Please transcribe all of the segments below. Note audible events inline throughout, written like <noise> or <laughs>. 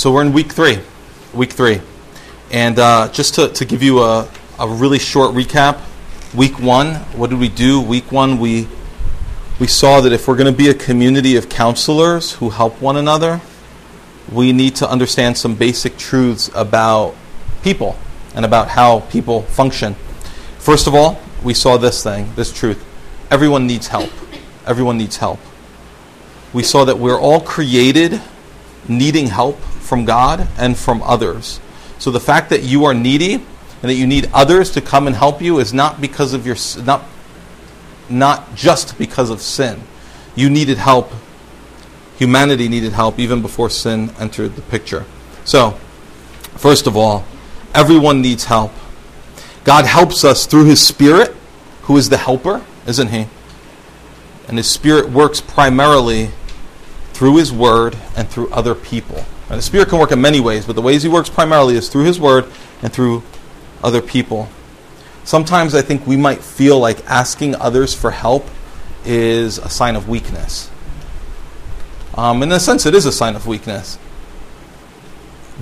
so we're in week three. Week three. And uh, just to, to give you a, a really short recap, week one, what did we do? Week one, we, we saw that if we're going to be a community of counselors who help one another, we need to understand some basic truths about people and about how people function. First of all, we saw this thing, this truth. Everyone needs help. Everyone needs help. We saw that we're all created needing help from God and from others. So the fact that you are needy and that you need others to come and help you is not because of your not not just because of sin. You needed help. Humanity needed help even before sin entered the picture. So, first of all, everyone needs help. God helps us through his spirit, who is the helper, isn't he? And his spirit works primarily through his word and through other people. The Spirit can work in many ways, but the ways He works primarily is through His Word and through other people. Sometimes I think we might feel like asking others for help is a sign of weakness. Um, in a sense, it is a sign of weakness,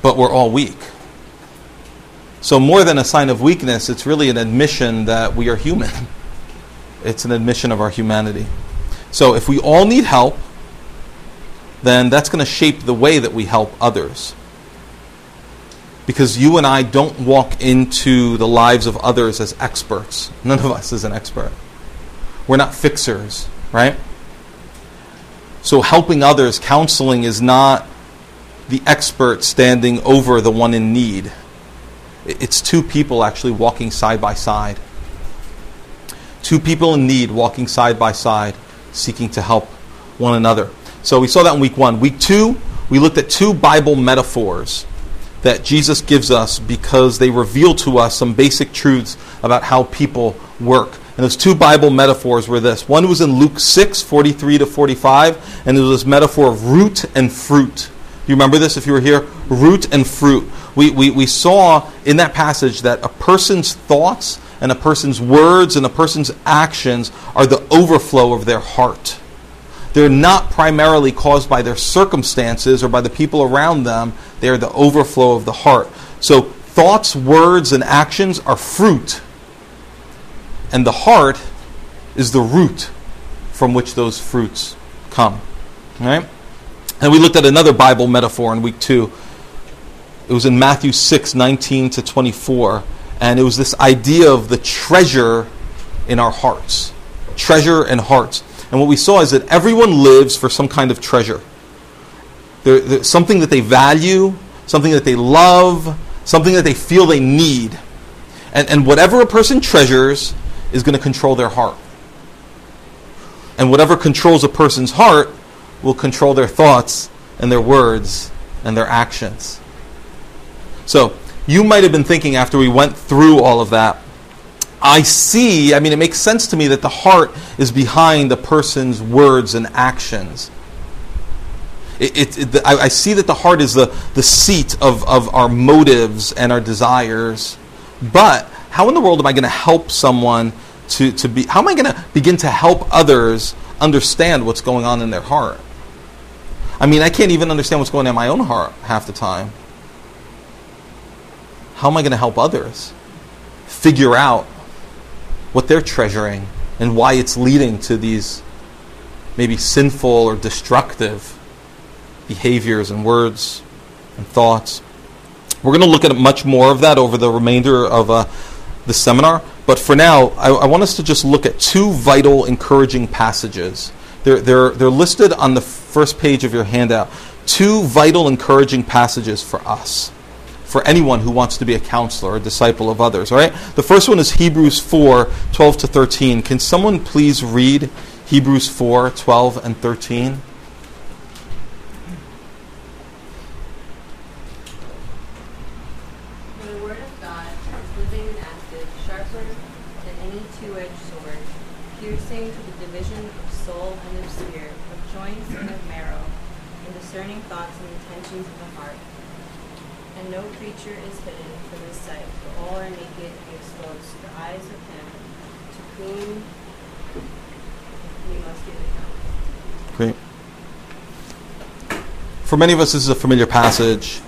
but we're all weak. So, more than a sign of weakness, it's really an admission that we are human. <laughs> It's an admission of our humanity. So, if we all need help, then that's going to shape the way that we help others. Because you and I don't walk into the lives of others as experts. None of us is an expert. We're not fixers, right? So, helping others, counseling is not the expert standing over the one in need. It's two people actually walking side by side. Two people in need walking side by side, seeking to help one another. So we saw that in week one. Week two, we looked at two Bible metaphors that Jesus gives us because they reveal to us some basic truths about how people work. And those two Bible metaphors were this. One was in Luke 6, 43 to 45, and it was this metaphor of root and fruit. You remember this if you were here? Root and fruit. We, we, we saw in that passage that a person's thoughts and a person's words and a person's actions are the overflow of their heart. They're not primarily caused by their circumstances or by the people around them, they are the overflow of the heart. So, thoughts, words, and actions are fruit, and the heart is the root from which those fruits come. All right? And we looked at another Bible metaphor in week two. It was in Matthew 6 19 to 24. And it was this idea of the treasure in our hearts. Treasure and hearts. And what we saw is that everyone lives for some kind of treasure. They're, something that they value, something that they love, something that they feel they need. And, and whatever a person treasures is going to control their heart. And whatever controls a person's heart will control their thoughts and their words and their actions. So, you might have been thinking after we went through all of that, I see, I mean, it makes sense to me that the heart is behind the person's words and actions. It, it, it, I, I, see that the heart is the, the seat of, of our motives and our desires. But how in the world am I going to help someone to, to be, how am I going to begin to help others understand what's going on in their heart? I mean, I can't even understand what's going on in my own heart half the time. How am I going to help others figure out what they're treasuring and why it's leading to these maybe sinful or destructive behaviors and words and thoughts. We're going to look at much more of that over the remainder of uh, the seminar, but for now, I, I, want us to just look at two vital, encouraging passages. They're, they're, they're listed on the first page of your handout. Two vital, encouraging passages for us for anyone who wants to be a counselor, a disciple of others. All right? The first one is Hebrews 4 12 to 13. Can someone please read Hebrews 4 12 and 13? For many of us, this is a familiar passage.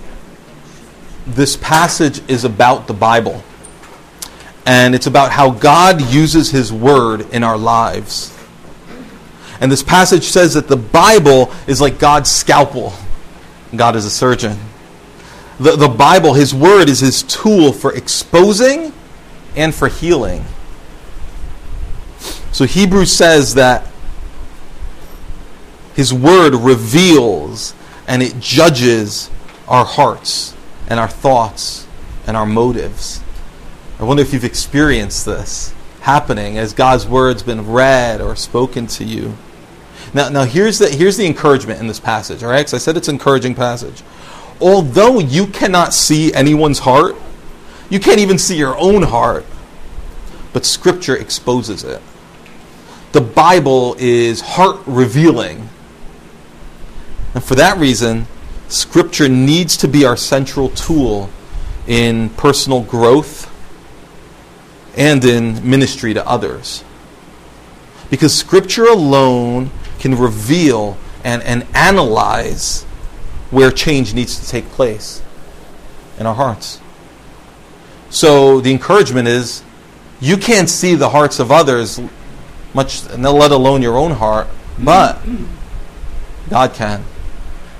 this passage is about the Bible. And it's about how God uses His Word in our lives. And this passage says that the Bible is like God's scalpel. God is a surgeon. The, the Bible, His Word, is His tool for exposing and for healing. So Hebrews says that His Word reveals and it judges our hearts and our thoughts and our motives. I wonder if you've experienced this happening as God's word's been read or spoken to you. Now, now here's the here's the encouragement in this passage. All right, because I said it's an encouraging passage. Although you cannot see anyone's heart, you can't even see your own heart, but Scripture exposes it. The Bible is heart revealing, and for that reason, Scripture needs to be our central tool in personal growth and in ministry to others. Because Scripture alone can reveal and, and analyze where change needs to take place in our hearts. So the encouragement is you can't see the hearts of others, much let alone your own heart, but God can.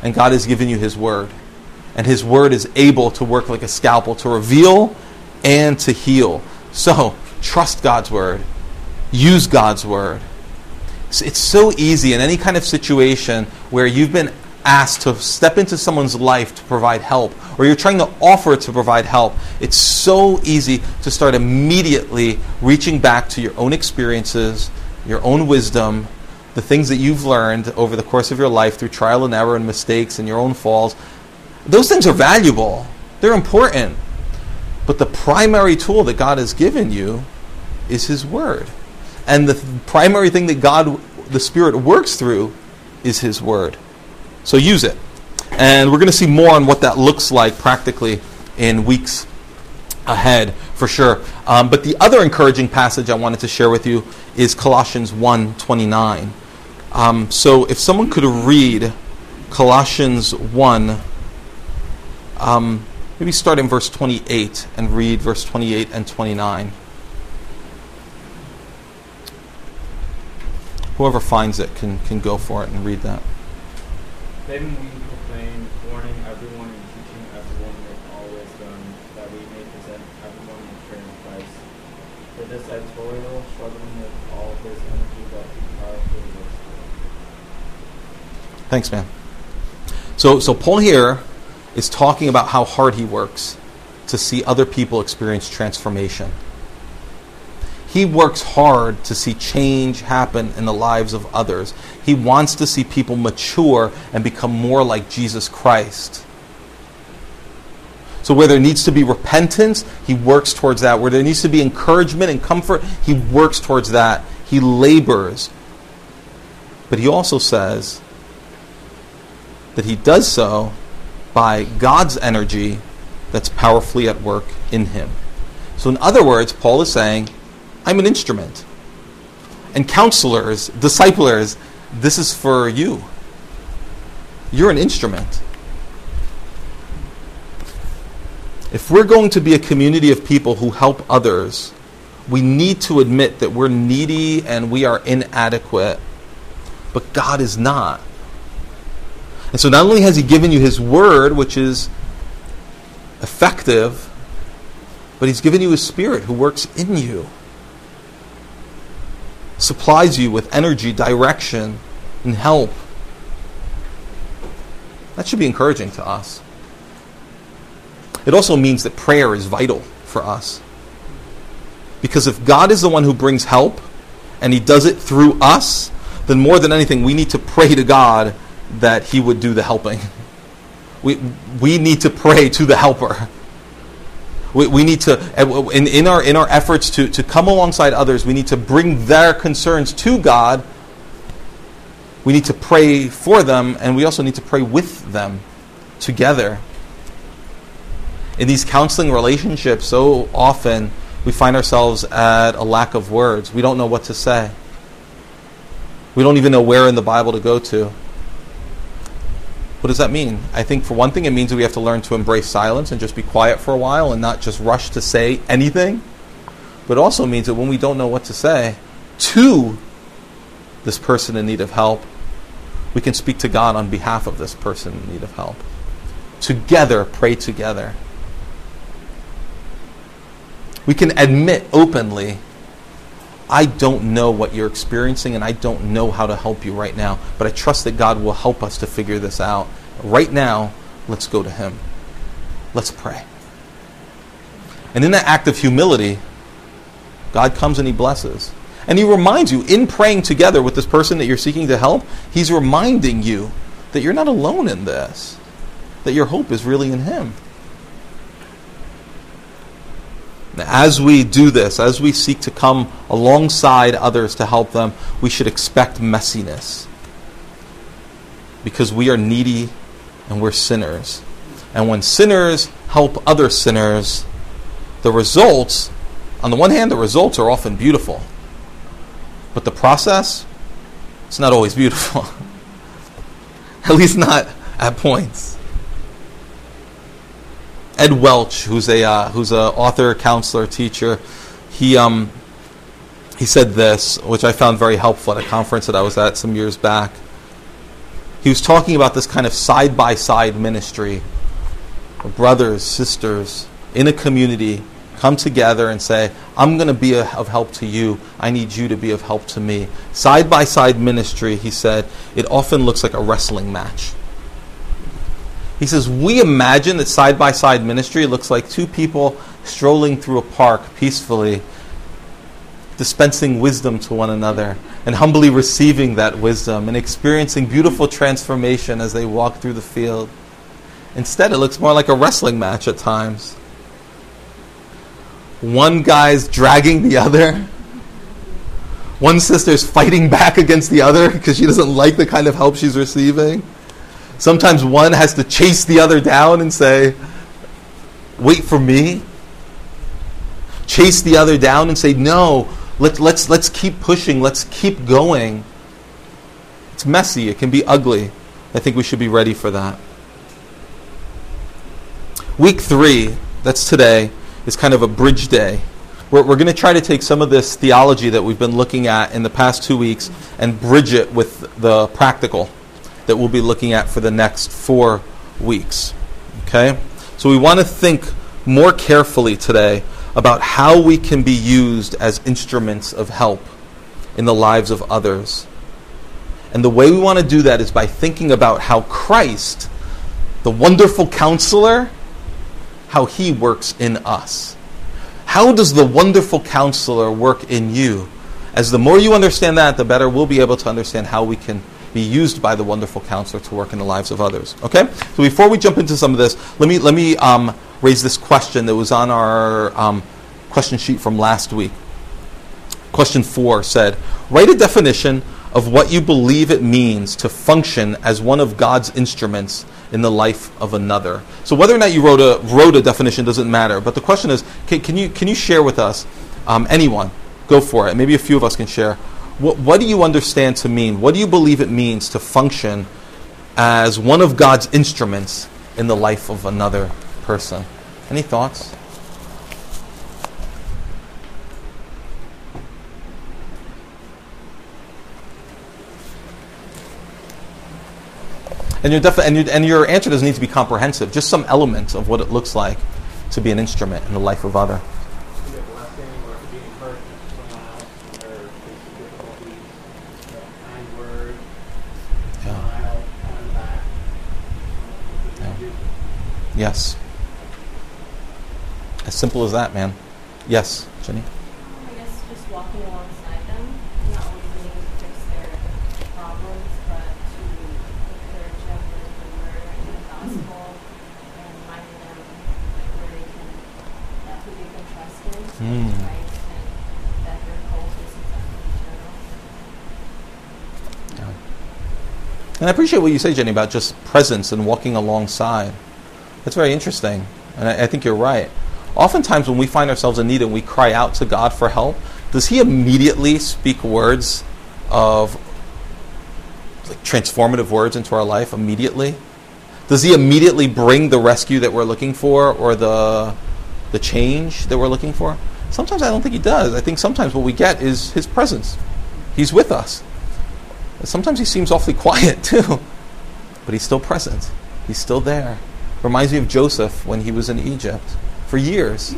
And God has given you His Word. And His Word is able to work like a scalpel to reveal and to heal. So, trust God's word. Use God's word. It's so easy in any kind of situation where you've been asked to step into someone's life to provide help, or you're trying to offer to provide help, it's so easy to start immediately reaching back to your own experiences, your own wisdom, the things that you've learned over the course of your life through trial and error and mistakes and your own falls. Those things are valuable, they're important. But the primary tool that God has given you is His Word. And the th- primary thing that God, the Spirit, works through is His Word. So use it. And we're going to see more on what that looks like practically in weeks ahead for sure. Um, but the other encouraging passage I wanted to share with you is Colossians 1 29. Um, so if someone could read Colossians 1, um, Maybe start in verse 28 and read verse 28 and 29. Whoever finds it can, can go for it and read that. Then we proclaim, warning everyone and teaching everyone with all wisdom, that we may present everyone in Christ. For this struggling with all his energy, works Thanks, man. So, so Paul here is talking about how hard he works to see other people experience transformation. He works hard to see change happen in the lives of others. He wants to see people mature and become more like Jesus Christ. So, where there needs to be repentance, he works towards that. Where there needs to be encouragement and comfort, he works towards that. He labors. But he also says that he does so by God's energy that's powerfully at work in him. So, in other words, Paul is saying, I'm an instrument. And counselors, disciplers, this is for you. You're an instrument. If we're going to be a community of people who help others, we need to admit that we're needy and we are inadequate. But God is not. And so not only has He given you His Word, which is effective, but He's given you His Spirit who works in you, supplies you with energy, direction, and help. That should be encouraging to us. It also means that prayer is vital for us. Because if God is the one who brings help and He does it through us, then more than anything, we need to pray to God that he would do the helping. We, we need to pray to the helper. We, we need to, in, in, our, in our efforts to, to come alongside others, we need to bring their concerns to God. We need to pray for them, and we also need to pray with them together. In these counseling relationships, so often we find ourselves at a lack of words. We don't know what to say. We don't even know where in the Bible to go to. What does that mean? I think for one thing, it means that we have to learn to embrace silence and just be quiet for a while and not just rush to say anything. But it also means that when we don't know what to say to this person in need of help, we can speak to God on behalf of this person in need of help. Together, pray together. We can admit openly, I don't know what you're experiencing and I don't know how to help you right now, but I trust that God will help us to figure this out. Right now, let's go to Him. Let's pray. And in that act of humility, God comes and He blesses. And He reminds you, in praying together with this person that you're seeking to help, He's reminding you that you're not alone in this, that your hope is really in Him. As we do this, as we seek to come alongside others to help them, we should expect messiness. Because we are needy and we're sinners. And when sinners help other sinners, the results, on the one hand, the results are often beautiful. But the process, it's not always beautiful. <laughs> At least not at points. Ed Welch, who's a uh, who's a author, counselor, teacher, he um, he said this, which I found very helpful at a conference that I was at some years back. He was talking about this kind of side by side ministry, brothers, sisters in a community come together and say, I'm going to be of help to you. I need you to be of help to me. Side by side ministry, he said, it often looks like a wrestling match. He says, We imagine that side by side ministry looks like two people strolling through a park peacefully, dispensing wisdom to one another, and humbly receiving that wisdom and experiencing beautiful transformation as they walk through the field. Instead, it looks more like a wrestling match at times. One guy's dragging the other. One sister's fighting back against the other because she doesn't like the kind of help she's receiving. Sometimes one has to chase the other down and say, Wait for me. Chase the other down and say, No, let, let's, let's keep pushing, let's keep going. It's messy, it can be ugly. I think we should be ready for that. Week three, that's today, is kind of a bridge day. We're, we're going to try to take some of this theology that we've been looking at in the past two weeks and bridge it with the practical that we'll be looking at for the next four weeks. Okay? So we want to think more carefully today about how we can be used as instruments of help in the lives of others. And the way we want to do that is by thinking about how Christ, the wonderful counselor, how he works in us. How does the wonderful counselor work in you? As the more you understand that, the better we'll be able to understand how we can be used by the wonderful counselor to work in the lives of others. Okay? So before we jump into some of this, let me, let me um, raise this question that was on our um, question sheet from last week. Question four said Write a definition of what you believe it means to function as one of God's instruments in the life of another. So whether or not you wrote a wrote a definition doesn't matter. But the question is, can, can you can you share with us, um, anyone, go for it. Maybe a few of us can share what, what do you understand to mean? What do you believe it means to function as one of God's instruments in the life of another person? Any thoughts? And, your defi- and, and your answer doesn't need to be comprehensive, just some element of what it looks like to be an instrument in the life of other. Yes. As simple as that, man. Yes, Jenny. I guess just walking alongside them, not only to fix their problems, but to encourage them with the word and the gospel, and reminding them like where they can, that who they can trust in, Mm. right, and that their hope is exactly eternal. Yeah. And I appreciate what you say, Jenny, about just presence and walking alongside. That's very interesting. And I, I think you're right. Oftentimes, when we find ourselves in need and we cry out to God for help, does He immediately speak words of like transformative words into our life immediately? Does he immediately bring the rescue that we're looking for or the the change that we're looking for? Sometimes I don't think he does. I think sometimes what we get is his presence. He's with us. Sometimes he seems awfully <laughs> quiet too, but he's still present. He's still there. Reminds me of Joseph when he was in Egypt for years.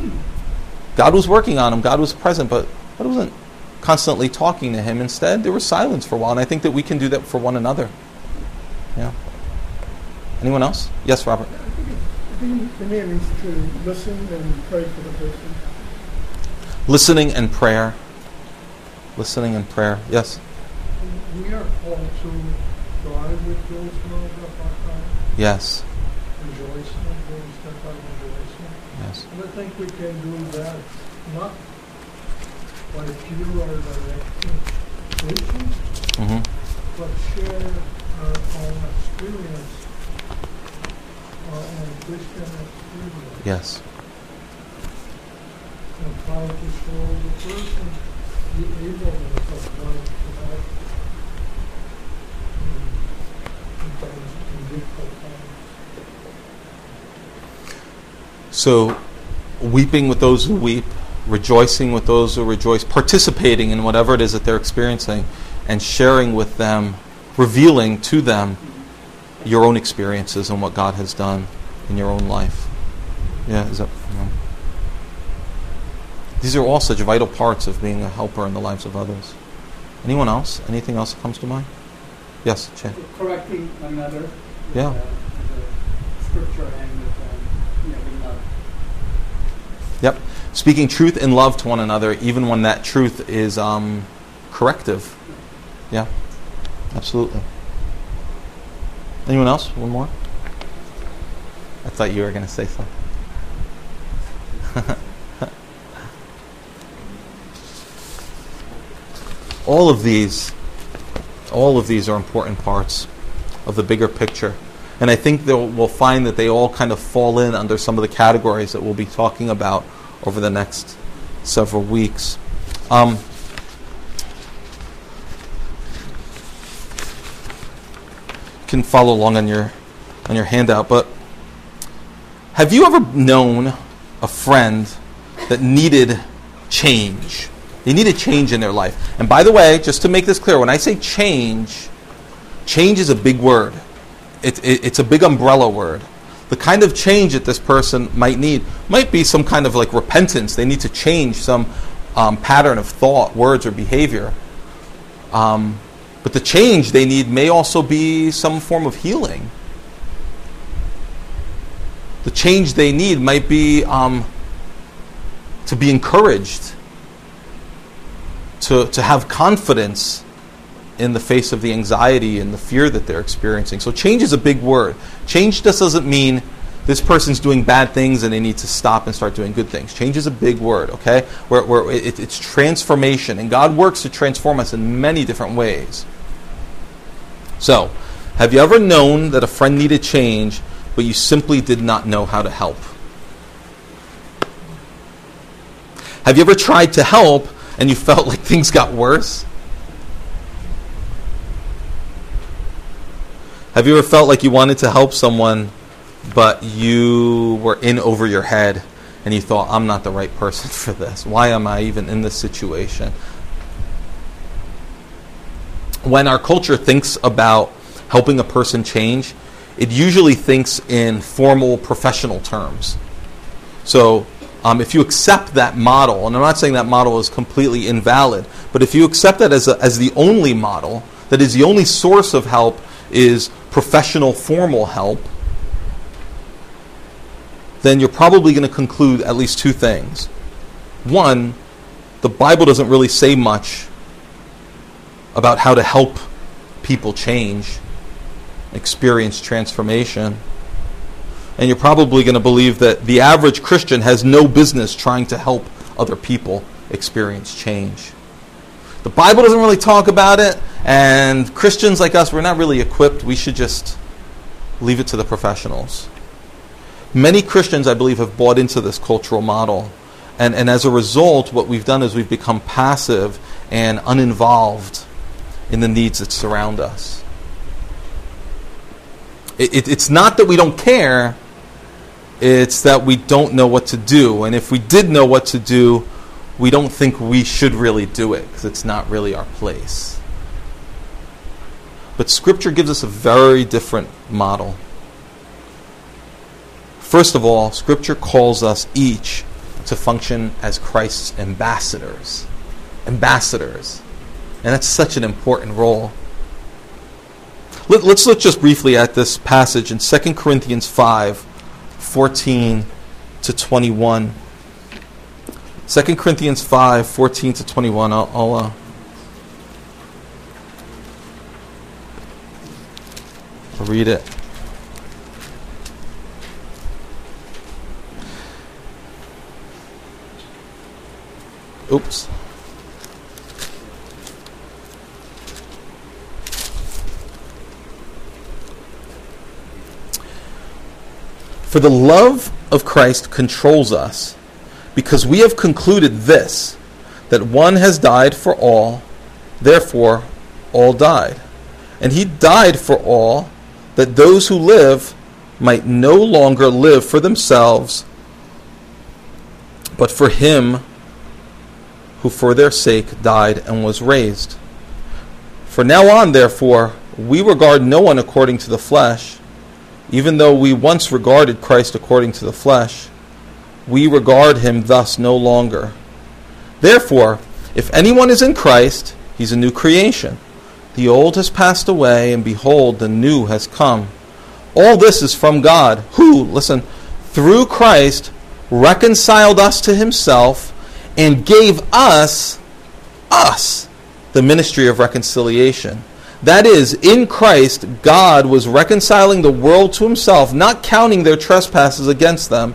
God was working on him, God was present, but God wasn't constantly talking to him. Instead, there was silence for a while, and I think that we can do that for one another. Yeah. Anyone else? Yes, Robert. I think the man needs to listen and pray for the person. Listening and prayer. Listening and prayer. Yes. We are called to drive with those who are of our time, Yes. rejoicing, those that are rejoicing. Yes. And I think we can do that, not by few or directing preaching, hmm but share our own experience, our own Christian experience. Yes. and how to show the person the ableness of God to help in, in in difficult times. So, weeping with those who weep, rejoicing with those who rejoice, participating in whatever it is that they're experiencing, and sharing with them, revealing to them your own experiences and what God has done in your own life. Yeah, is that. yeah. These are all such vital parts of being a helper in the lives of others. Anyone else? Anything else that comes to mind? Yes, Chan. correcting another. Yeah. uh, the scripture and with, um, you know, in love. Yep. Speaking truth in love to one another, even when that truth is um, corrective. Yeah. Absolutely. Anyone else? One more? I thought you were going to say something. <laughs> all of these all of these are important parts of the bigger picture. And I think we'll find that they all kind of fall in under some of the categories that we'll be talking about over the next several weeks. Um, can follow along on your on your handout, but have you ever known a friend that needed change? They needed change in their life. And by the way, just to make this clear, when I say change, change is a big word. It, it, it's a big umbrella word. The kind of change that this person might need might be some kind of like repentance. They need to change some um, pattern of thought, words, or behavior. Um, but the change they need may also be some form of healing. The change they need might be um, to be encouraged, to, to have confidence in the face of the anxiety and the fear that they're experiencing. So, change is a big word. Change just doesn't mean this person's doing bad things and they need to stop and start doing good things. Change is a big word, okay? Where, where it, it's transformation, and God works to transform us in many different ways. So, have you ever known that a friend needed change, but you simply did not know how to help? Have you ever tried to help and you felt like <laughs> things got worse? Have you ever felt like you wanted to help someone, but you were in over your head and you thought, I'm not the right person <laughs> for this? Why am I even in this situation? When our culture thinks about helping a person change, it usually thinks in formal professional terms. So, um, if you accept that model, and I'm not saying that model is completely invalid, but if you accept that as, a, as the only model, that is the only source of help is professional formal help, then you're probably going to conclude at least two things. One, the Bible doesn't really say much about how to help people change, experience transformation. And you're probably going to believe that the average Christian has no business trying to help other people experience change. The Bible doesn't really talk about it, and Christians like us, we're not really equipped. We should just leave it to the professionals. Many Christians, I believe, have bought into this cultural model. And, and as a result, what we've done is we've become passive and uninvolved in the needs that surround us. It, it, it's not that we don't care, it's that we don't know what to do. And if we did know what to do, we don't think we should really do it because it's not really our place. But Scripture gives us a very different model. First of all, Scripture calls us each to function as Christ's ambassadors. Ambassadors. And that's such an important role. Let, us look just briefly at this passage in 2 Corinthians 5 14 to 21. 2 Corinthians 5 14 to 21. I'll, I'll uh, read it. Oops. For the love of Christ controls us, because we have concluded this that one has died for all, therefore all died. And he died for all, that those who live might no longer live for themselves, but for him who for their sake died and was raised. For now on, therefore, we regard no one according to the flesh, even though we once regarded Christ according to the flesh, we regard him thus no longer. Therefore, if anyone is in Christ, he's a new creation. The old has passed away, and behold, the new has come. All this is from God, who, listen, through Christ reconciled us to himself and gave us, us, the ministry of reconciliation. That is, in Christ, God was reconciling the world to himself, not counting their trespasses against them,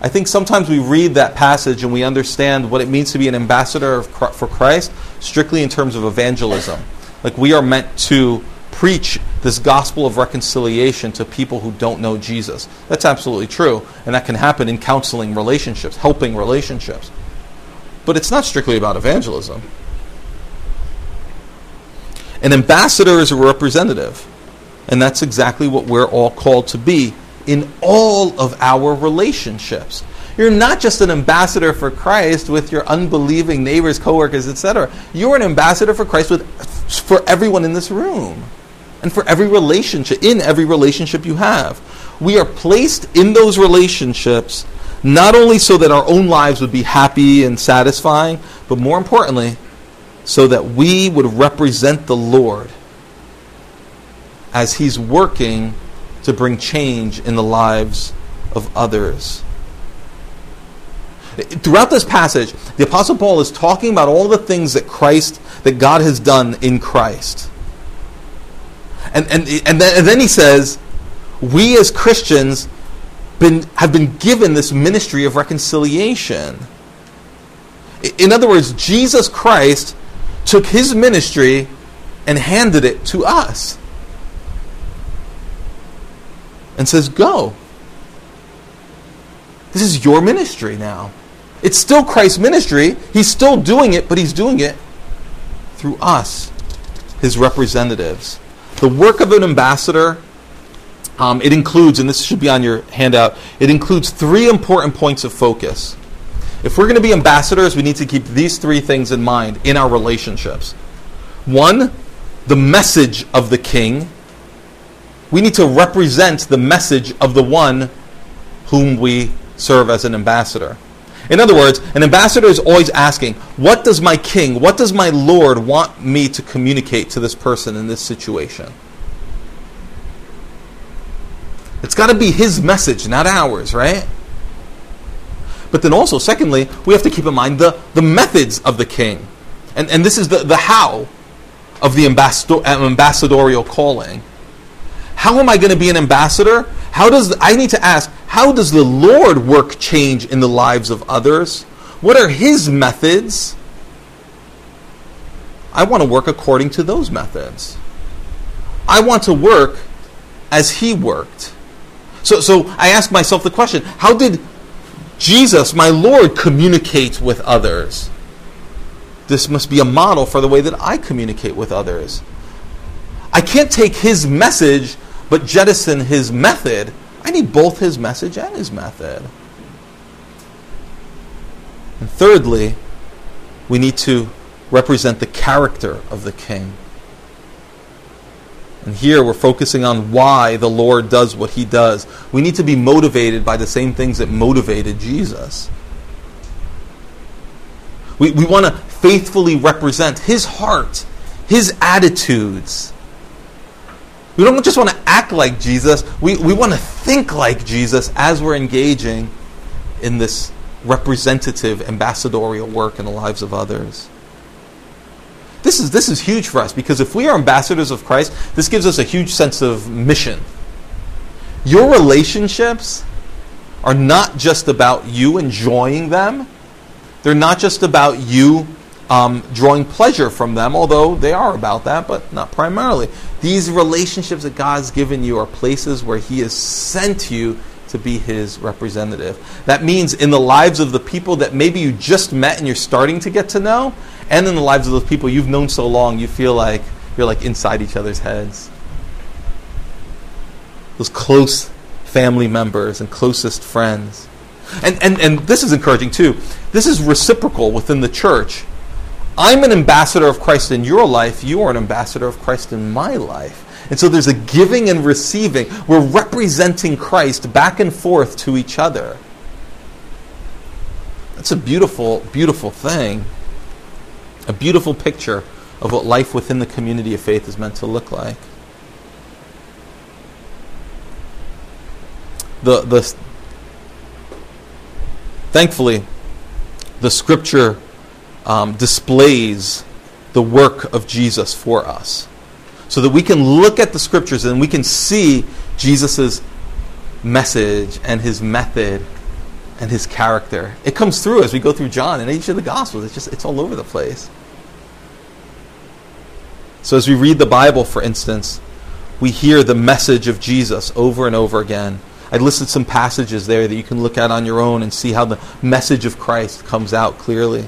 I think sometimes we read that passage and we understand what it means to be an ambassador for Christ strictly in terms of evangelism. Like we are meant to preach this gospel of reconciliation to people who don't know Jesus. That's absolutely true, and that can happen in counseling relationships, helping relationships. But it's not strictly about evangelism. An ambassador is a representative, and that's exactly what we're all called to be in all of our relationships. You're not just an ambassador for Christ with your unbelieving neighbors, coworkers, etc. You're an ambassador for Christ with for everyone in this room and for every relationship in every relationship you have. We are placed in those relationships not only so that our own lives would be happy and satisfying, but more importantly, so that we would represent the Lord as he's working to bring change in the lives of others. Throughout this passage, the Apostle Paul is talking about all the things that Christ, that God has done in Christ. And, and, and, then, and then he says, we as Christians been, have been given this ministry of reconciliation. In other words, Jesus Christ took his ministry and handed it to us and says, Go. This is your ministry now. It's still Christ's ministry. He's still doing it, but he's doing it through us, his representatives. The work of an ambassador, um, it includes, and this should be on your handout, it includes three important points of focus. If we're going to be ambassadors, we need to keep these three things in mind in our relationships. One, the message of the king we need to represent the message of the one whom we serve as an ambassador. In other words, an ambassador is always asking, What does my king, what does my Lord want me to communicate to this person in this situation? It's got to be his message, not ours, right? But then also, secondly, we have to keep in mind the, the methods of the king. And, and this is the, the how of the ambassador, ambassadorial calling. How am I going to be an ambassador? How does I need to ask, how does the Lord work change in the lives of others? What are his methods? I want to work according to those methods. I want to work as he worked. So, so I ask myself the question how did Jesus, my Lord, communicate with others? This must be a model for the way that I communicate with others. I can't take his message but jettison his method. I need both his message and his method. And thirdly, we need to represent the character of the king. And here we're focusing on why the Lord does what he does. We need to be motivated by the same things that motivated Jesus. We, we want to faithfully represent his heart, his attitudes. We don't just want to act like Jesus, we, we want to think like Jesus as we're engaging in this representative ambassadorial work in the lives of others. This is, this is huge for us because if we are ambassadors of Christ, this gives us a huge sense of mission. Your relationships are not just about you enjoying them, they're not just about you um, drawing pleasure from them, although they are about that, but not primarily. These relationships that God's given you are places where He has sent you to be His representative. That means in the lives of the people that maybe you just met and you're starting to get to know, and in the lives of those people you've known so long, you feel like you're like inside each other's heads. Those close family members and closest friends. And, and, and this is encouraging too. This is reciprocal within the church. I'm an ambassador of Christ in your life, you are an ambassador of Christ in my life. And so there's a giving and receiving. We're representing Christ back and forth to each other. That's a beautiful, beautiful thing. A beautiful picture of what life within the community of faith is meant to look like. The, the, thankfully, the scripture um, displays the work of Jesus for us. So that we can look at the scriptures and we can see Jesus' message and his method and his character. It comes through as we go through John and each of the Gospels. It's just, it's all over the place. So as we read the Bible, for instance, we hear the message of Jesus over and over again. I listed some passages there that you can look at on your own and see how the message of Christ comes out clearly.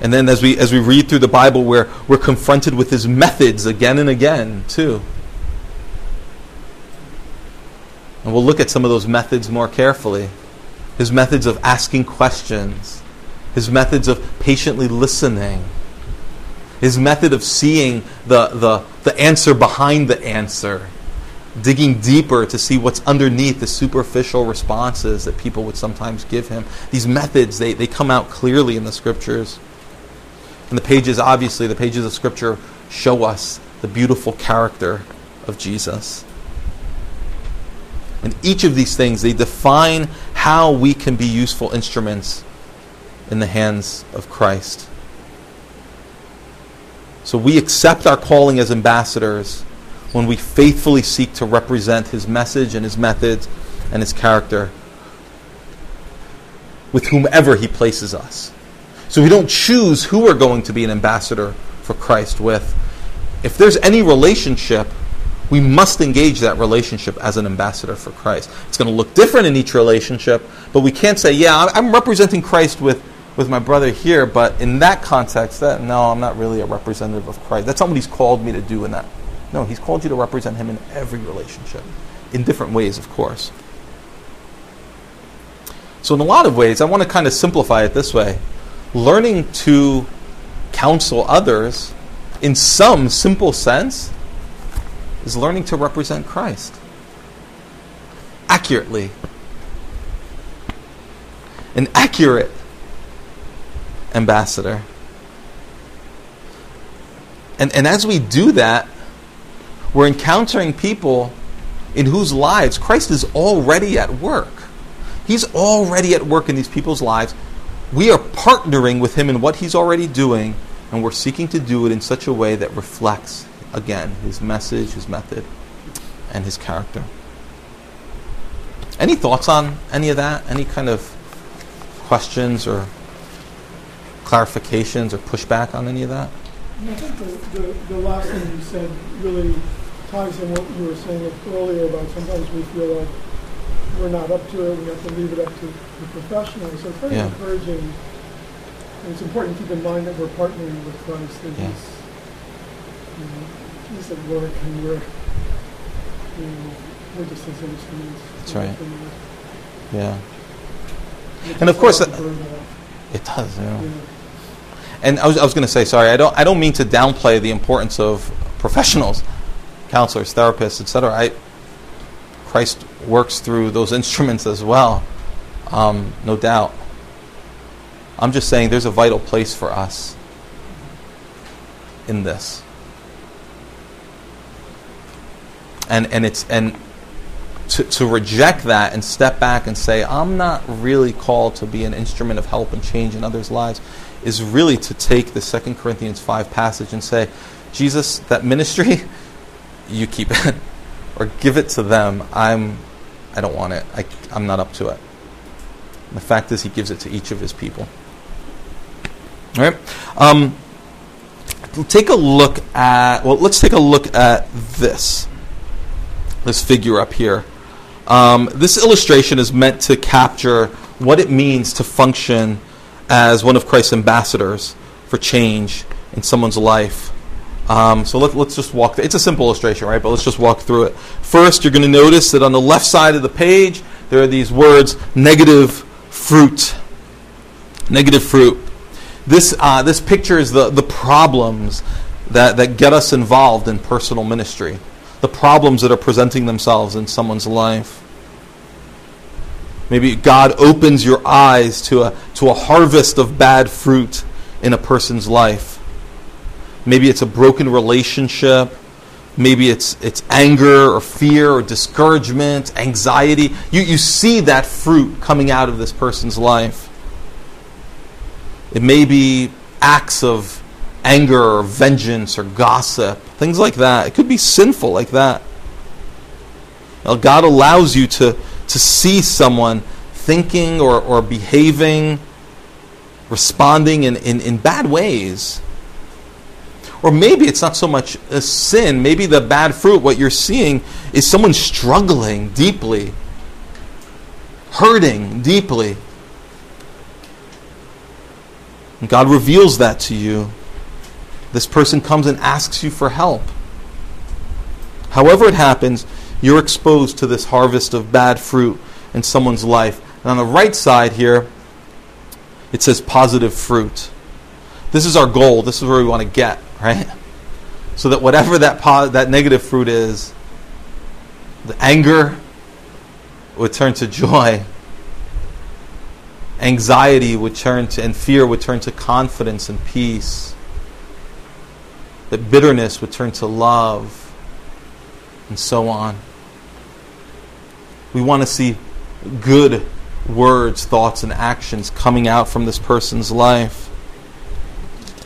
And then as we as we read through the Bible we're we're confronted with his methods again and again too. And we'll look at some of those methods more carefully. His methods of asking questions, his methods of patiently listening, his method of seeing the, the, the answer behind the answer, digging deeper to see what's underneath the superficial responses that people would sometimes give him. These methods, they, they come out clearly in the scriptures. And the pages, obviously, the pages of Scripture show us the beautiful character of Jesus. And each of these things, they define how we can be useful instruments in the hands of Christ. So we accept our calling as ambassadors when we faithfully seek to represent his message and his methods and his character with whomever he places us. So we don't choose who we're going to be an ambassador for Christ with. If there's any relationship, we must engage that relationship as an ambassador for Christ. It's going to look different in each relationship, but we can't say, yeah, I'm representing Christ with, with my brother here, but in that context, that no, I'm not really a representative of Christ. That's not what he's called me to do in that. No, he's called you to represent him in every relationship, in different ways, of course. So, in a lot of ways, I want to kind of simplify it this way learning to counsel others in some simple sense is learning to represent Christ accurately. An accurate ambassador. And, and as we do that, we're encountering people in whose lives Christ is already at work. He's already at work in these people's lives we are partnering with Him in what He's already doing, and we're seeking to do it in such a way that reflects again his message, his method, and his character. Any thoughts on any of that? Any kind of questions or clarifications or pushback on any of that? I think the, the, the last thing you said really ties in what you were saying earlier about sometimes we feel like we're not up to it, we have to leave it up to the professionals. So it's very Yeah. encouraging. And it's important to keep in mind that we're partnering with Christ, that Yeah. he's, you know, he's at work and we're, you know, we're just his instruments. That's right. Yeah, And of course helps that- uh, burn off, it does. Yeah. know. And I was, I was going to say, sorry, I don't, I don't mean to downplay the importance of professionals, counselors, therapists, etc. I, Christ works through those <laughs> instruments as well, um, no doubt. I'm just saying there's a vital place for us in this. And, and it's and to, to reject that and step back and say, I'm not really called to be an instrument of help and change in others' lives, is really to take the 2 Corinthians 5 passage and say, Jesus, that ministry, <laughs> you keep it. Or give it to them. I'm, I don't want it. I, I'm not up to it. The fact is, he gives it to each of his people. All right? Um, take a look at, well, let's take a look at this. This figure up here. Um, this illustration is meant to capture what it means to function as one of Christ's ambassadors for change in someone's life. Um, so let, us just walk. Th- it's a simple illustration, right? But let's just walk through it. First, you're going to notice that on the left side of the page, there are these words negative fruit. Negative fruit. This, uh, this pictures the, the problems that, that get us involved in personal ministry, the problems that are presenting themselves in someone's life. Maybe God opens your eyes to a, to a harvest of bad fruit in a person's life. Maybe it's a broken relationship. Maybe it's, it's anger or fear or discouragement, anxiety. You, you see that fruit coming out of this person's life. It may be acts of anger or vengeance or gossip, things like that. It could be sinful like that. Now, God allows you to, to see someone thinking or, or behaving, responding in, in, in bad ways. Or maybe it's not so much a sin. Maybe the bad fruit, what you're seeing, is someone struggling deeply, hurting deeply. And God reveals that to you. This person comes and asks you for help. However, it happens, you're exposed to this harvest of bad fruit in someone's life. And on the right side here, it says positive fruit. This is our goal. This is where we want to get, right? So that whatever that that negative fruit is, the anger would turn to joy. Anxiety would turn to and fear would turn to confidence and peace. That bitterness would turn to love and so on. We want to see good words, thoughts, and actions coming out from this person's life.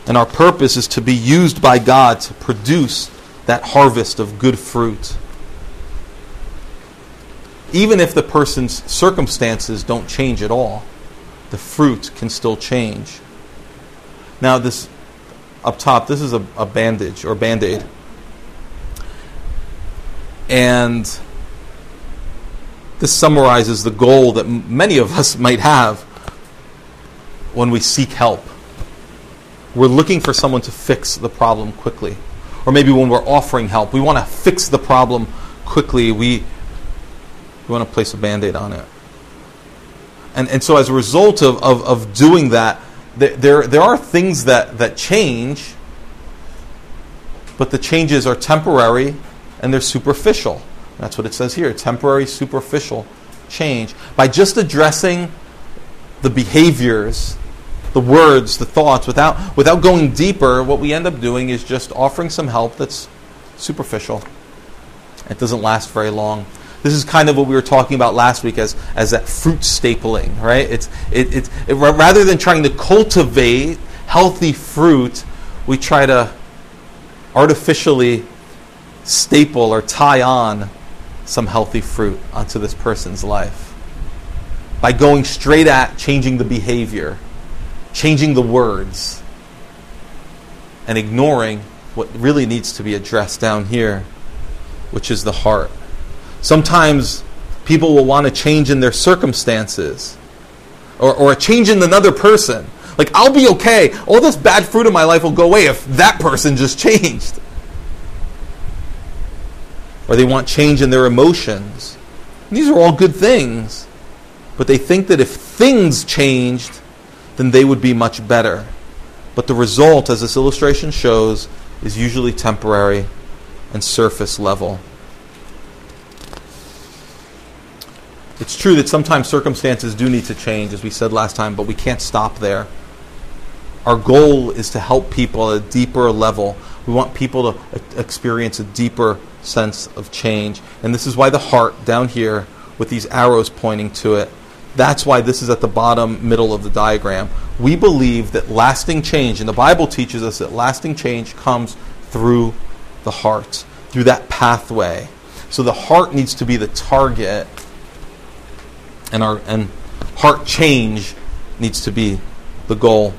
And our purpose is to be used by God to produce that harvest of good fruit. Even if the person's circumstances don't change at all, the fruit can still change. Now, this up top, this is a, a bandage or band aid. And this summarizes the goal that m- many of us might have when we seek help. We're looking for someone to fix the problem quickly. Or maybe when we're offering help, we want to fix the problem quickly. We, we want to place a band aid on it. And, and so, as a result of, of, of doing that, there, there, are things that, that change, but the changes are temporary and they're superficial. That's what it says here temporary, superficial change. By just addressing the behaviors, the words, the thoughts, without, without going deeper, what we end up doing is just offering some help that's superficial. It doesn't last very long. This is kind of what we were talking about last week as, as that fruit stapling, right? It's, it, it, it, rather than trying to cultivate healthy fruit, we try to artificially staple or tie on some healthy fruit onto this person's life by going straight at changing the behavior, changing the words, and ignoring what really needs to be addressed down here, which is the heart. Sometimes people will want to change in their circumstances or, or a change in another person. Like, I'll be okay. All this bad fruit in my life will go away if that person just <laughs> changed. Or they want change in their emotions. And these are all good things. But they think that if things changed, then they would be much better. But the result, as this illustration shows, is usually temporary and surface level. It's true that sometimes circumstances do need to change, as we said last time, but we can't stop there. Our goal is to help people at a deeper level. We want people to experience a deeper sense of change. And this is why the heart down here, with these arrows pointing to it, that's why this is at the bottom middle of the diagram. We believe that lasting change, and the Bible teaches us that lasting change comes through the heart, through that pathway. So the heart needs to be the target and our and heart change needs to be the goal.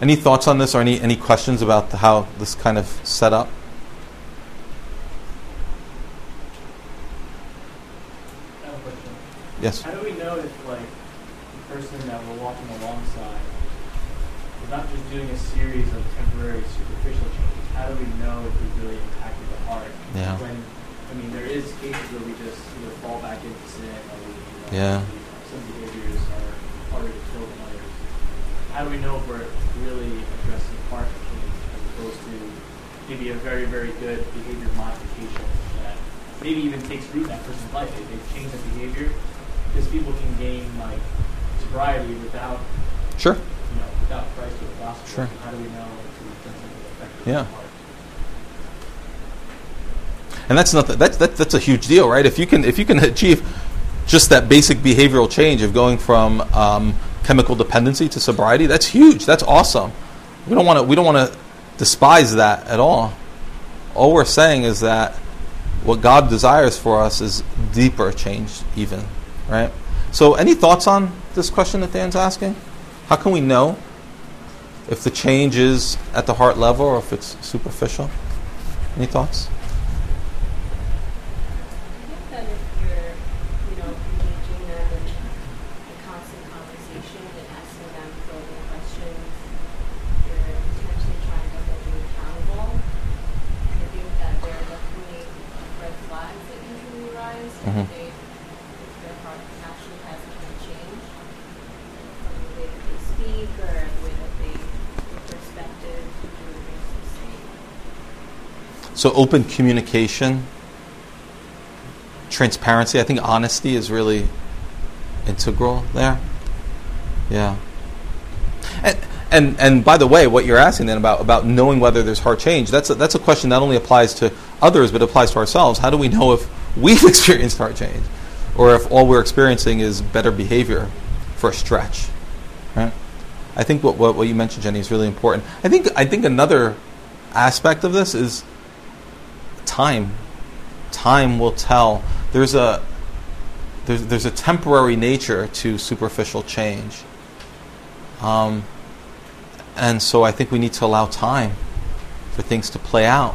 Any thoughts on this or any, any questions about the, how this kind of set up? I have a question. Yes. How do we know if, like, the person that we're walking alongside is not just doing a series of temporary, superficial changes? How do we know if we really impacted the heart? Yeah. When, I mean, there is cases where we just either fall back into sin or we, you know, Yeah. some behaviors are harder to kill than others. How do we know if we're really addressing the heart change as opposed to maybe a very, very good behavior modification that maybe even takes root in that person's life? They, they've changed the behavior because people can gain like sobriety without, Sure. you know, without Christ or the gospel. Sure. How do we know if effective Yeah. heart? And that's nothing. That's that, that's a huge deal, right? If you can if you can achieve just that basic behavioral change of going from um, chemical dependency to sobriety, that's huge. That's awesome. We don't want to we don't want to despise that at all. All we're saying is that what God desires for us is deeper change, even, right? So, any thoughts on this question that Dan's asking? How can we know if the change is at the heart level or if it's superficial? Any thoughts? I think that if you're, you know, engaging them in a constant conversation and asking them probing questions, you're intentionally trying to hold them accountable. I think that there are definitely red flags that usually arise Mhm. if they, if their heart actually hasn't been changed from the way that they speak or the way that they, their perspective usually remains the same. So open communication, transparency. I think honesty is really integral there. Yeah. And and and by the way, what you're asking then about about knowing whether there's heart change, that's a, that's a question that only applies to others but applies to ourselves. How do we know if we've <laughs> experienced heart change, or if all we're experiencing is better behavior for a stretch? Right. I think what, what what you mentioned, Jenny, is really important. I think I think another aspect of this is time. Time will tell. There's a there's there's a temporary nature to superficial change. Um, and so I think we need to allow time for things to play out.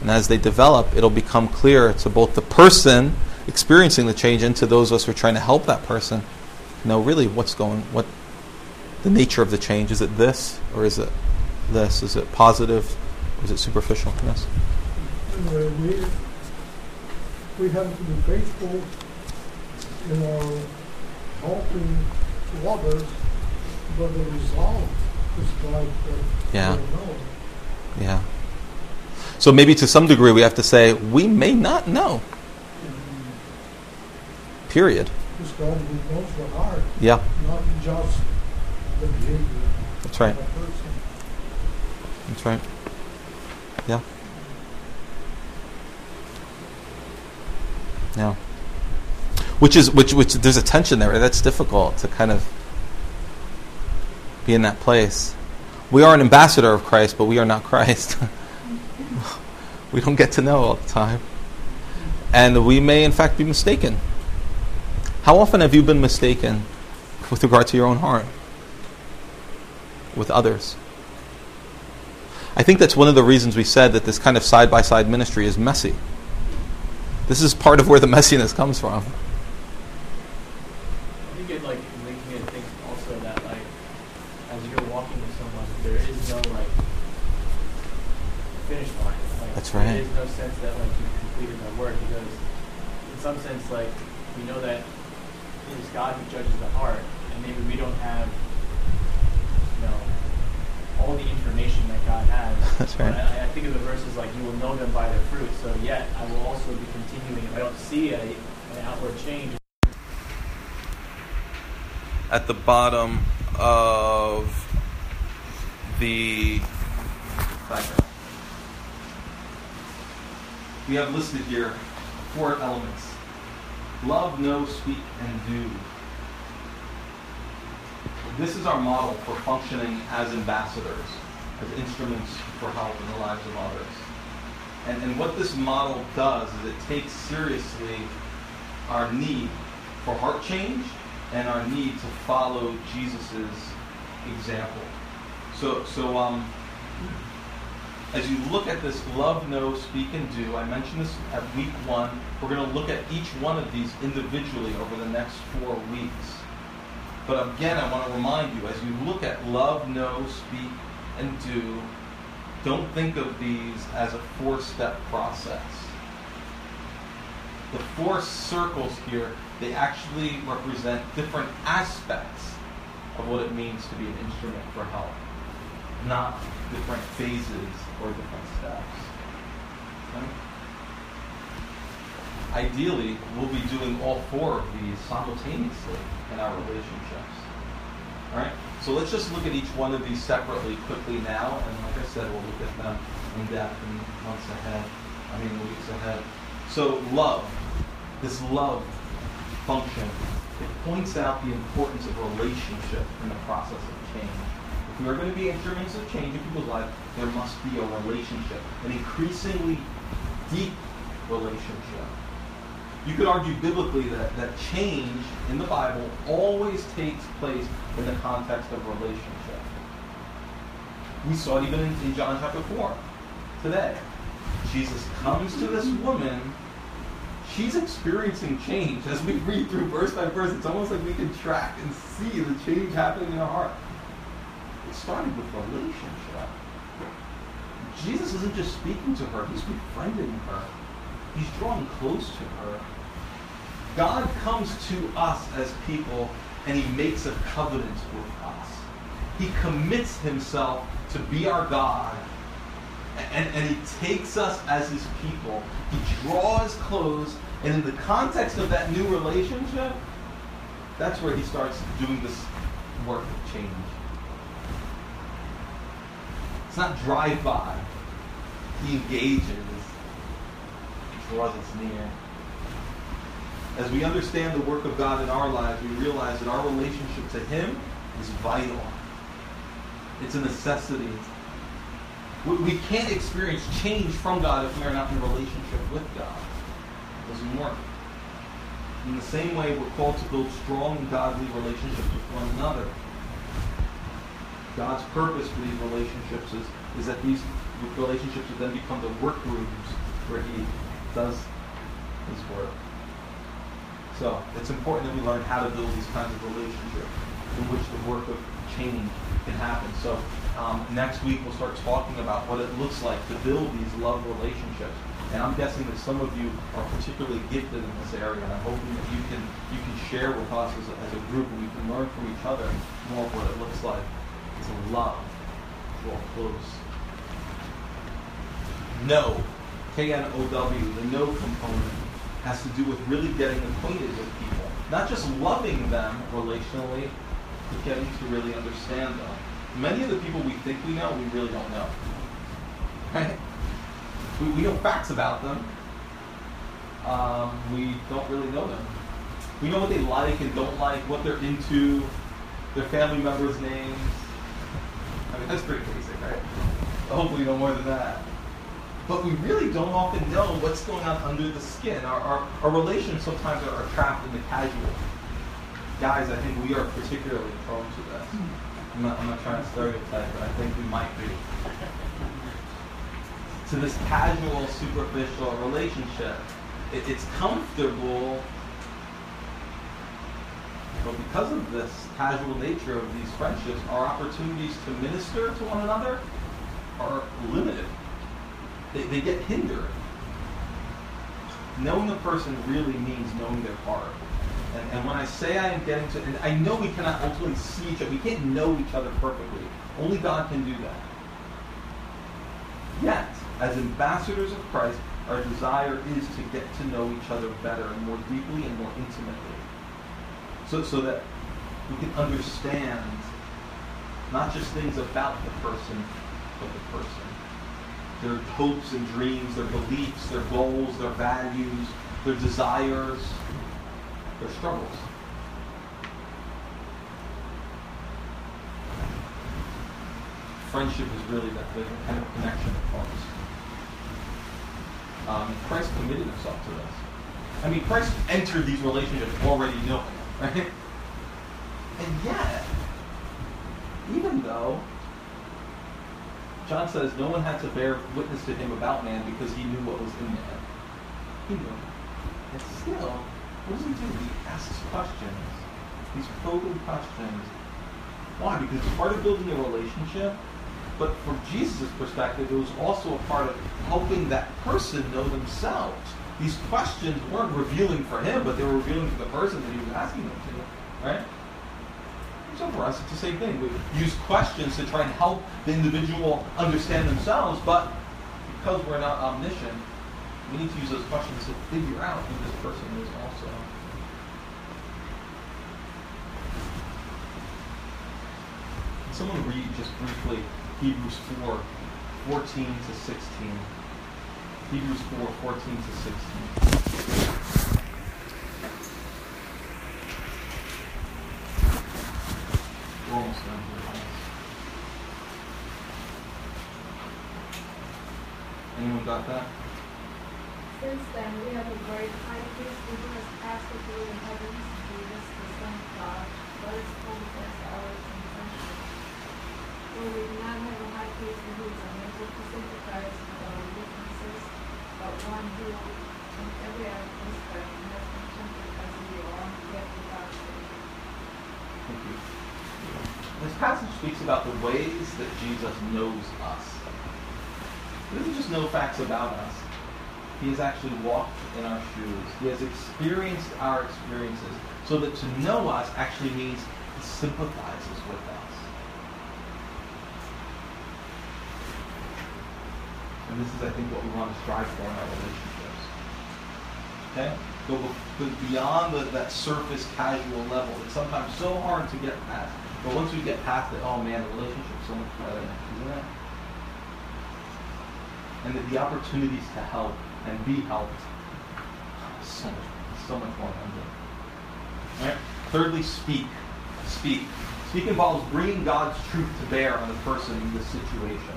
And as they develop, it'll become clear to both the person experiencing the change and to those of us who are trying to help that person know really what's going what the nature of the change. Is it this or is it this? Is it positive or is it superficial? Uh, we, we have to be faithful in our helping to others, but the result is like, Yeah. Yeah. So maybe to some degree we have to say we may not know. Period. It's God who knows the heart, Yeah, not just the behavior that's right. of a person. That's right. Yeah. Yeah. Which is which which there's a tension there. That's difficult to kind of be in that place. We are an ambassador of Christ, but we are not Christ. <laughs> we don't get to know all the time. And we may, in fact, be mistaken. How often have you been mistaken with regard to your own heart? With others? I think that's one of the reasons we said that this kind of side by side ministry is messy. This is part of where the messiness comes from. I think it like makes me think also that like as you're walking with someone, there is no like finish line. Like, That's right. There is no sense that like you've completed my work because in some sense like we know that it is God who judges the heart, and maybe we don't have you know all the information that God has. <laughs> That's But right. I, I think of the verses like you will know them by their fruit. So yet I will also be continuing if I don't see a, an outward change. At the bottom of the diagram, we have listed here four elements love, know, speak, and do. This is our model for functioning as ambassadors, as instruments for help in the lives of others. And, and what this model does is it takes seriously our need for heart change and our need to follow Jesus' example. So, so um, as you look at this love, know, speak, and do, I mentioned this at week one. We're going to look at each one of these individually over the next four weeks. But again, I want to remind you as you look at love, know, speak, and do, don't think of these as a four step process. The four circles here, they actually represent different aspects of what it means to be an instrument for help, not different phases or different steps. Okay? Ideally, we'll be doing all four of these simultaneously in our relationships. All right? So let's just look at each one of these separately quickly now, and like I said, we'll look at them in depth in months ahead. I mean, weeks ahead. So love, this love function, it points out the importance of relationship in the process of change. If we are going to be instruments of change in people's lives, there must be a relationship, an increasingly deep relationship. You could argue biblically that, that change in the Bible always takes place in the context of relationship. We saw it even in, in John chapter 4 today. Jesus comes to this woman. She's experiencing change. As we read through verse by verse, it's almost like we can track and see the change happening in her heart. It started with relationship. Jesus isn't just speaking to her, he's befriending her. He's drawing close to her. God comes to us as people and he makes a covenant with us. He commits himself to be our God. And, and he takes us as his people. He draws close, and in the context of that new relationship, that's where he starts doing this work of change. It's not drive by. He engages, draws us near. As we understand the work of God in our lives, we realize that our relationship to Him is vital. It's a necessity. We, can't experience change from God if we are not in relationship with God. It doesn't work. In the same way, we're called to build strong godly relationships with one another. God's purpose for these relationships is, is that these relationships would then become the work rooms where He does His work. So it's important that we learn how to build these kinds of relationships in which the work of change can happen. So um, next week we'll start talking about what it looks like to build these love relationships. And I'm guessing that some of you are particularly gifted in this area, and I'm hoping that you can you can share with us as a, as a group, and we can learn from each other more of what it looks like to love, draw close. Know, K-N-O-W, the know component has to do with really getting acquainted with people. Not just loving them relationally, but getting to really understand them. Many of the people we think we know, we really don't know. Right? We, we know facts about them. Um, we don't really know them. We know what they like and don't like, what they're into, their family members' names. I mean, that's pretty basic, right? Hopefully, no more than that. But we really don't often know what's going on under the skin. Our, our, our relations sometimes are, are trapped in the casual. Guys, I think we are particularly prone to this. I'm not, I'm not trying to stereotype, but I think we might be. To this casual, superficial relationship. It, it's comfortable, but because of this casual nature of these friendships, our opportunities to minister to one another are limited. They, they get hindered. Knowing a person really means knowing their heart. And, and when I say I am getting to, and I know we cannot ultimately see each other, we can't know each other perfectly. Only God can do that. Yet, as ambassadors of Christ, our desire is to get to know each other better and more deeply and more intimately. So, so that we can understand not just things about the person, but the person. Their hopes and dreams, their beliefs, their goals, their values, their desires, their struggles. Friendship is really that the kind of connection that forms. Um, Christ committed himself to this. I mean, Christ entered these relationships already knowing right? And yet, even though John says no one had to bear witness to him about man because he knew what was in man. He knew. And still, what does he do? He asks questions. These probing questions. Why? Because it's part of building a relationship. But from Jesus' perspective, it was also a part of helping that person know themselves. These questions weren't revealing for him, but they were revealing for the person that he was asking them to. Right? So for us, it's the same thing. We use questions to try and help the individual understand themselves, but because we're not omniscient, we need to use those questions to figure out who this person is also. Can someone read just briefly Hebrews 4, 14 to 16? Hebrews 4, 14 to 16. We're almost done here. guys. Got that? Since then, we have a great high priest who has passed through the heavens, Jesus, the Son of God. Let us confess our confession. For we do not have a high priest who is unable to sympathize with our weaknesses, but one who, in every aspect, has been tempted as we are, yet without sin. Thank you. This passage speaks about the ways that Jesus knows us. He doesn't just know facts about us. He has actually walked in our shoes. He has experienced our experiences. So that to know us actually means he sympathizes with us. And this is, I think, what we want to strive for in our relationships. Okay? Go, go beyond the, that surface casual level. It's sometimes so hard to get past. But once we get past it, oh man, the relationship's so much better, isn't it? And the, the opportunities to help and be helped, so much, so much more abundant. Right? Thirdly, speak. Speak. Speak involves bringing God's truth to bear on the person in this situation.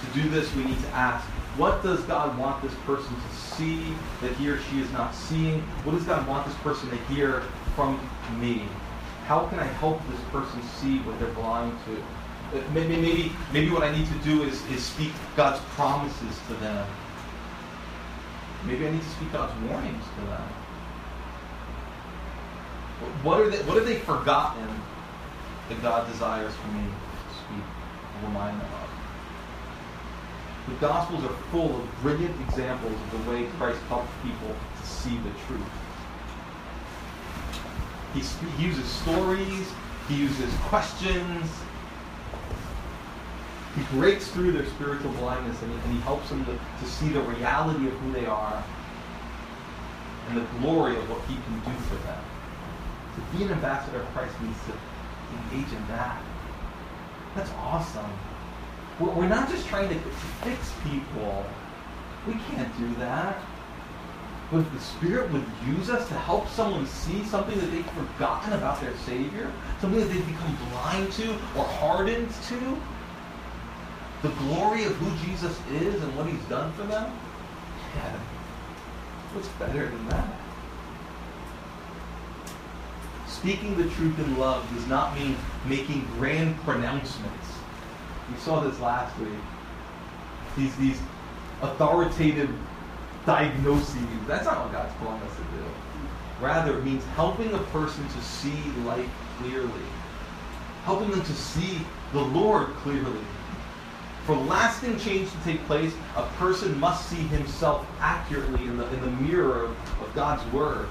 To do this, we need to ask, what does God want this person to see that he or she is not seeing? What does God want this person to hear from me? How can I help this person see what they're blind to? Maybe, maybe, maybe what I need to do is, is speak God's promises to them. Maybe I need to speak God's warnings to them. What are they, what have they forgotten that God desires for me to speak and remind them of? The Gospels are full of brilliant examples of the way Christ helped people to see the truth. He, he uses stories, he uses questions, he breaks through their spiritual blindness and he, and he helps them to, to see the reality of who they are and the glory of what he can do for them. To be an ambassador of Christ means to engage in that. That's awesome. We're, we're not just trying to, to fix people. We can't do that. But if the Spirit would use us to help someone see something that they've forgotten about their Savior, something that they've become blind to or hardened to, the glory of who Jesus is and what He's done for them, yeah, what's better than that? Speaking the truth in love does not mean making grand pronouncements. We saw this last week. These, these authoritative diagnoses. That's not what God's calling us to do. Rather, it means helping a person to see life clearly, helping them to see the Lord clearly. For lasting change to take place, a person must see himself accurately in the, in the mirror of, of God's Word.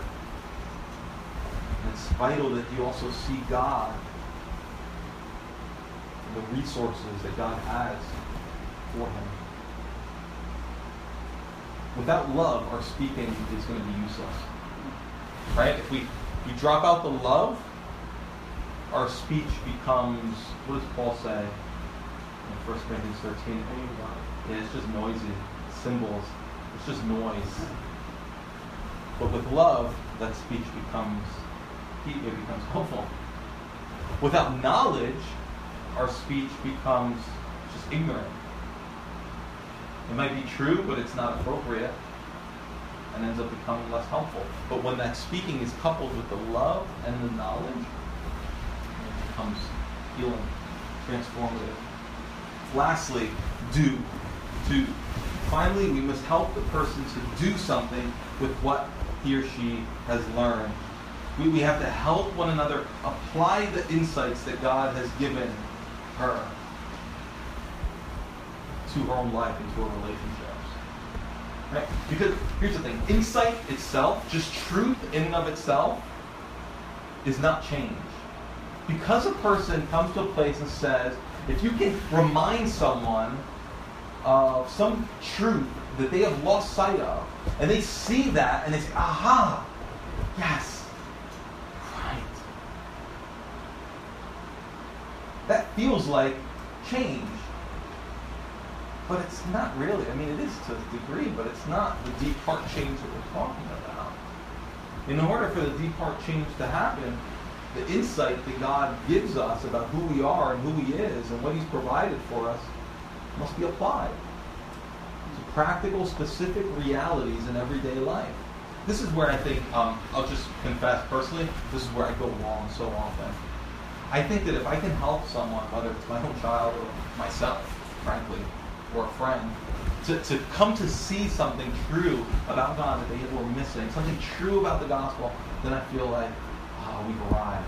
And it's vital that you also see God and the resources that God has for him. Without love, our speaking is going to be useless. Right? If we, we drop out the love, our speech becomes, what does Paul say in 1 Corinthians 13? Yeah, it's just noisy. Cymbals. It's just noise. But with love, that speech becomes it becomes helpful. Without knowledge, our speech becomes just ignorant. It might be true, but it's not appropriate and ends up becoming less helpful. But when that speaking is coupled with the love and the knowledge, it becomes healing, transformative. Lastly, do. Do. Finally, we must help the person to do something with what he or she has learned. We, we have to help one another apply the insights that God has given her to her own life and to her relationships. Right? Because here's the thing insight itself, just truth in and of itself, is not change. Because a person comes to a place and says, if you can remind someone of some truth that they have lost sight of, and they see that and they say, aha, yes, right. That feels like change. But it's not really. I mean, it is to a degree, but it's not the deep heart change that we're talking about. In order for the deep heart change to happen, the insight that God gives us about who we are and who He is and what He's provided for us must be applied to practical, specific realities in everyday life. This is where I think, um, I'll just confess personally, this is where I go wrong so often. I think that if I can help someone, whether it's my own child or myself, frankly, or a friend, to, to come to see something true about God that they were missing, something true about the gospel, then I feel like, oh, we've arrived.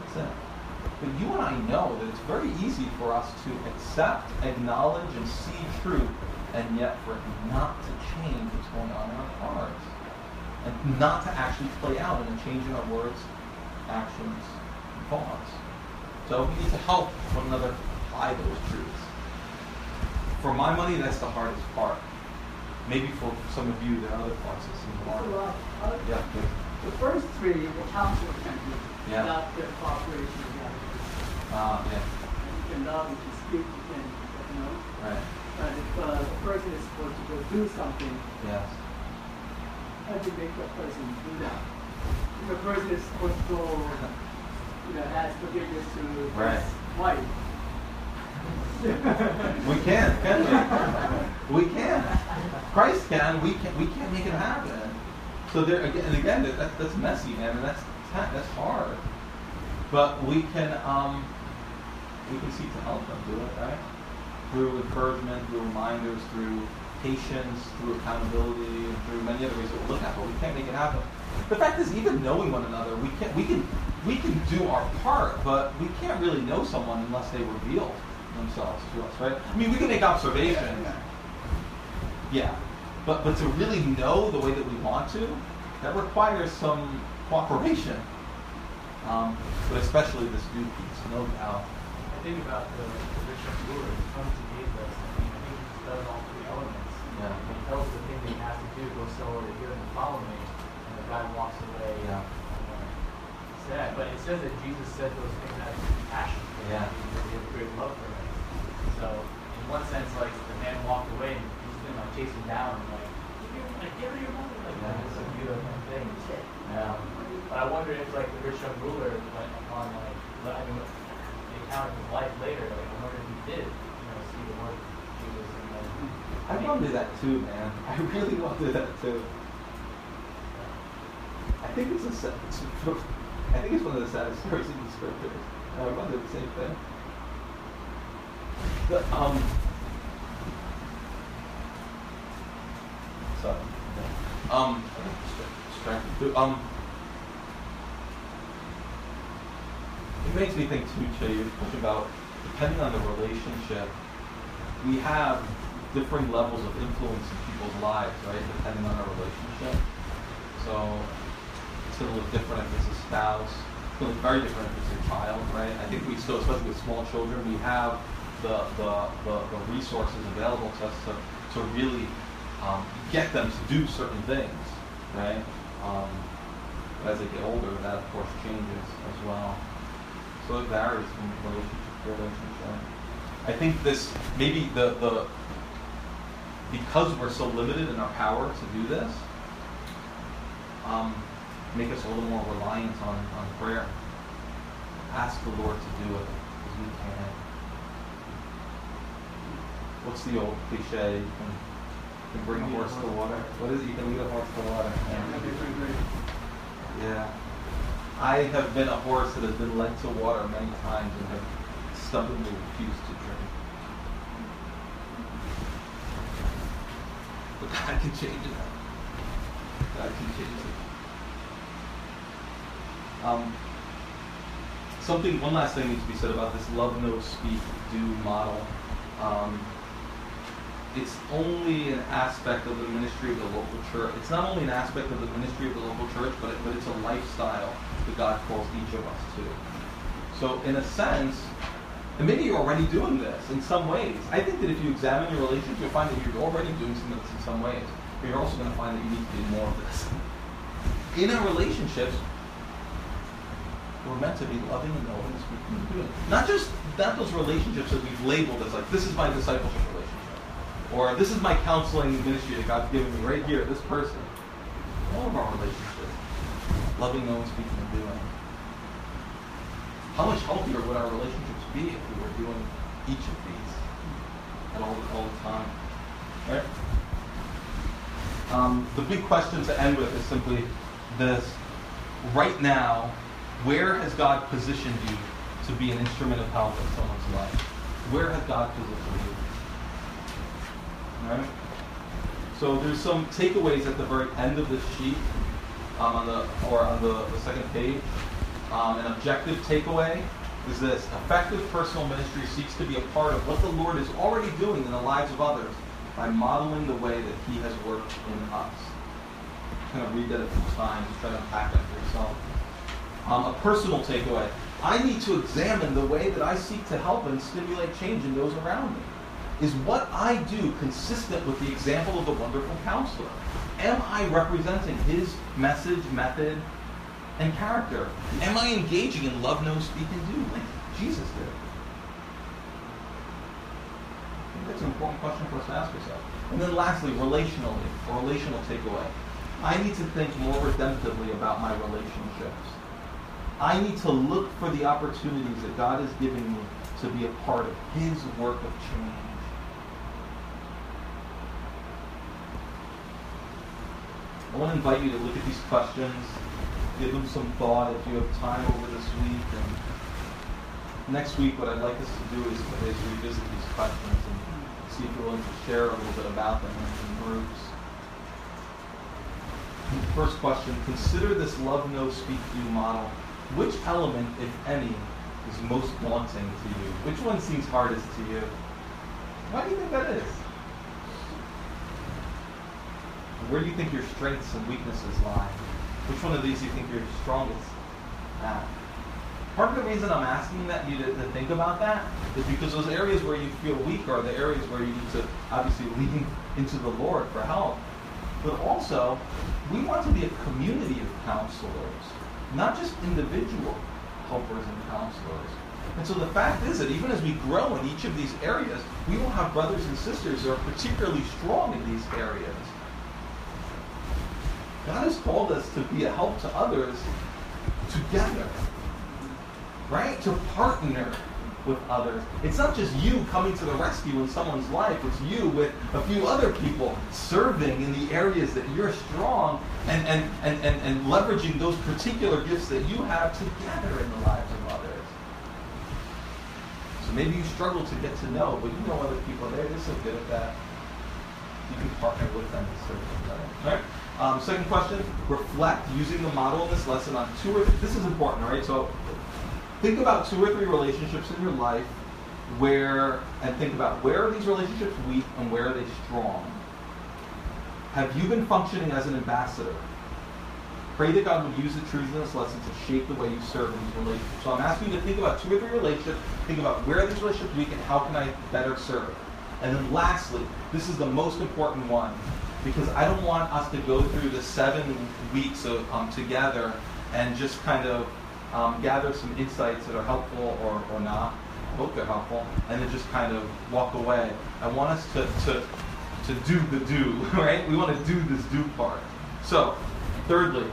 That's it. But you and I know that it's very easy for us to accept, acknowledge, and see truth, and yet for it not to change what's going on in our hearts. And not to actually play out in a change in our words, actions, and thoughts. So we need to help one another apply those truths for my money, that's the hardest part. Maybe for some of you, there are other parts that seem harder. Yeah, good. The first three, the council can do Yeah. without their cooperation together. Ah, yeah, You can love, you can speak, you can, you know. right. But if uh, the person is supposed to go do something, Yes. how do you make that person do that? If a person is supposed to go, you know, ask forgiveness to Right. his wife. We can, can we? We can. Christ can. We can. We can't make it happen. So there again, and again, that, that's messy, man, and that's that's hard. But we can um, we can seek to help them do it, right? Through encouragement, through reminders, through patience, through accountability, and through many other ways that we'll look at. But we can't make it happen. The fact is, even knowing one another, we can we can we can do our part, but we can't really know someone unless they reveal themselves to us, right? I mean, we can make observations. Yeah. But but to really know the way that we want to, that requires some cooperation. Um, but especially this new piece, no doubt. I think about the the bishop's word, comes to Jesus, and I think he does all three elements. Yeah. When he tells the thing that he has to do, go sell over here and follow me, and the guy walks away. Yeah. uh, Sad, but it says that Jesus said those things out of compassion Yeah. because he had great love for him. So, in one sense, like the man walked away, and been like chasing down, and like, like, give her your money. Like, Yeah, it's a beautiful thing. Yeah. But I wonder if like the rich young ruler went on like I mean the account of his life later, like I wonder if he did, you know, see the work Jesus and like I wonder that too, man. <laughs> I really wonder that too. I think it's a sad, I think it's one of the saddest <laughs> stories in the scriptures. And I wonder the same thing. The, um, sorry. Um. Um, it makes me think too, you're about depending on the relationship, we have different levels of influence in people's lives, right? Depending on our relationship. So it's going to look different if it's a spouse. It's going to look very different if it's a child, right? I think we still, especially with small children, we have the the, the, the resources available to us to, to really um, get them to do certain things, right? Um, as they get older, that of course changes as well. So it varies from relationship to relationship. I think this maybe the the because we're so limited in our power to do this, um, make us a little more reliant on, on prayer. Ask the Lord to do it as we can. What's the old cliche? Can, bring a horse to water. What is it? You can lead a horse to water. Yeah. I have been a horse that has been led to water many times and have stubbornly refused to drink. But God can change that. God can change it. Um, something, one last thing needs to be said about this love, know, speak, do model. Um, it's only an aspect of the ministry of the local church. It's not only an aspect of the ministry of the local church, but, it, but it's a lifestyle that God calls each of us to. So, in a sense, and maybe you're already doing this in some ways. I think that if you examine your relationship, you'll find that you're already doing some of this in some ways. But you're also going to find that you need to do more of this. In our relationships, we're meant to be loving and knowing. Not just not those relationships that we've labeled as like this is my discipleship or this is my counseling ministry that God's given me right here, this person. All of our relationships, loving, knowing, speaking, and doing. How much healthier would our relationships be if we were doing each of these at all, all the time? Right? Um, the big question to end with is simply this. Right now, where has God positioned you to be an instrument of help in someone's life? Where has God positioned you? Right? So there's some takeaways at the very end of the sheet, um, on the or on the, the second page. Um, an objective takeaway is this: effective personal ministry seeks to be a part of what the Lord is already doing in the lives of others by modeling the way that He has worked in us. Kind of read that a few times, try to unpack that for yourself. Um, a personal takeaway: I need to examine the way that I seek to help and stimulate change in those around me. Is what I do consistent with the example of the wonderful counselor? Am I representing his message, method, and character? Am I engaging in love, know, speak, and do like Jesus did? I think that's an important question for us to ask ourselves. And then lastly, relationally, a relational takeaway. I need to think more redemptively about my relationships. I need to look for the opportunities that God is giving me to be a part of His work of change. I want to invite you to look at these questions, give them some thought if you have time over this week. And next week, what I'd like us to do is, is revisit these questions and see if you're willing to share a little bit about them in groups. First question Consider this love, know, speak, do model. Which element, if any, is most daunting to you? Which one seems hardest to you? Why do you think that is? Where do you think your strengths and weaknesses lie? Which one of these do you think you're strongest at? Part of the reason I'm asking that you to, to think about that is because those areas where you feel weak are the areas where you need to obviously lean into the Lord for help. But also, we want to be a community of counselors, not just individual helpers and counselors. And so the fact is that even as we grow in each of these areas, we will have brothers and sisters who are particularly strong in these areas. God has called us to be a help to others together, right? To partner with others. It's not just you coming to the rescue in someone's life, it's you with a few other people serving in the areas that you're strong and, and, and, and, and leveraging those particular gifts that you have together in the lives of others. So maybe you struggle to get to know, but you know other people there, they're so good at that. You can partner with them to serve them right? Um, second question, reflect using the model in this lesson on two or this is important, right? So think about two or three relationships in your life where, and think about where are these relationships weak and where are they strong? Have you been functioning as an ambassador? Pray that God would use the truths in this lesson to shape the way you serve in these relationships. So I'm asking you to think about two or three relationships, think about where are these relationships weak and how can I better serve? And then lastly, this is the most important one, because I don't want us to go through the seven weeks of um, together and just kind of um, gather some insights that are helpful or, or not. I hope they're helpful, and then just kind of walk away. I want us to, to, to do the do, <laughs> right? We want to do this do part. So, thirdly,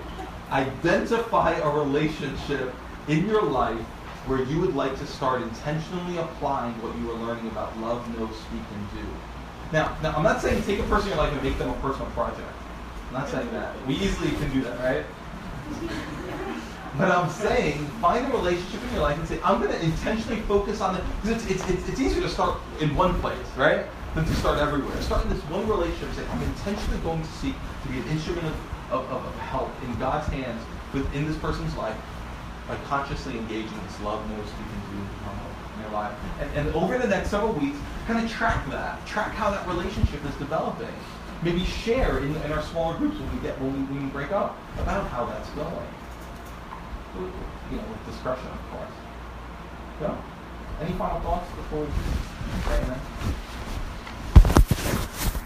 identify a relationship in your life where you would like to start intentionally applying what you are learning about love, know, speak, and do. Now, now, I'm not saying take a person in your life and make them a personal project. I'm not saying that. We easily can do that, right? <laughs> But I'm saying find a relationship in your life and say, I'm going to intentionally focus on it. Because it's, it's, it's, it's easier to start in one place, right? Than to start everywhere. Start in this one relationship and say, I'm intentionally going to seek to be an instrument of, of, of, help in God's hands within this person's life by consciously engaging this love, speak, and do in their life. And, and over the next several weeks, kind of track that. Track how that relationship is developing. Maybe share in, in our smaller groups when we get when we, when we break up about how that's going. You know, with discretion, of course. So, any final thoughts before we pray in?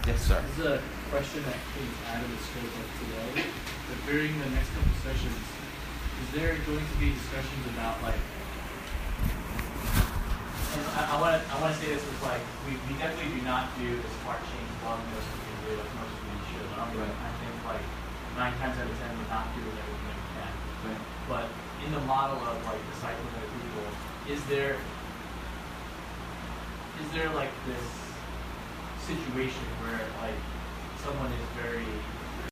Yes, sir. This is a question that came out of the scope of today, but during the next couple sessions, is there going to be discussions about like, and I, I wanna, I wanna say this with like, we, we definitely do not do the smart change love most we can do as much as we should. Um, Right. I think like nine times out of ten, we're not doing everything we can. Right. But in the model of like the discipling other people, is there is there like this situation where like someone is very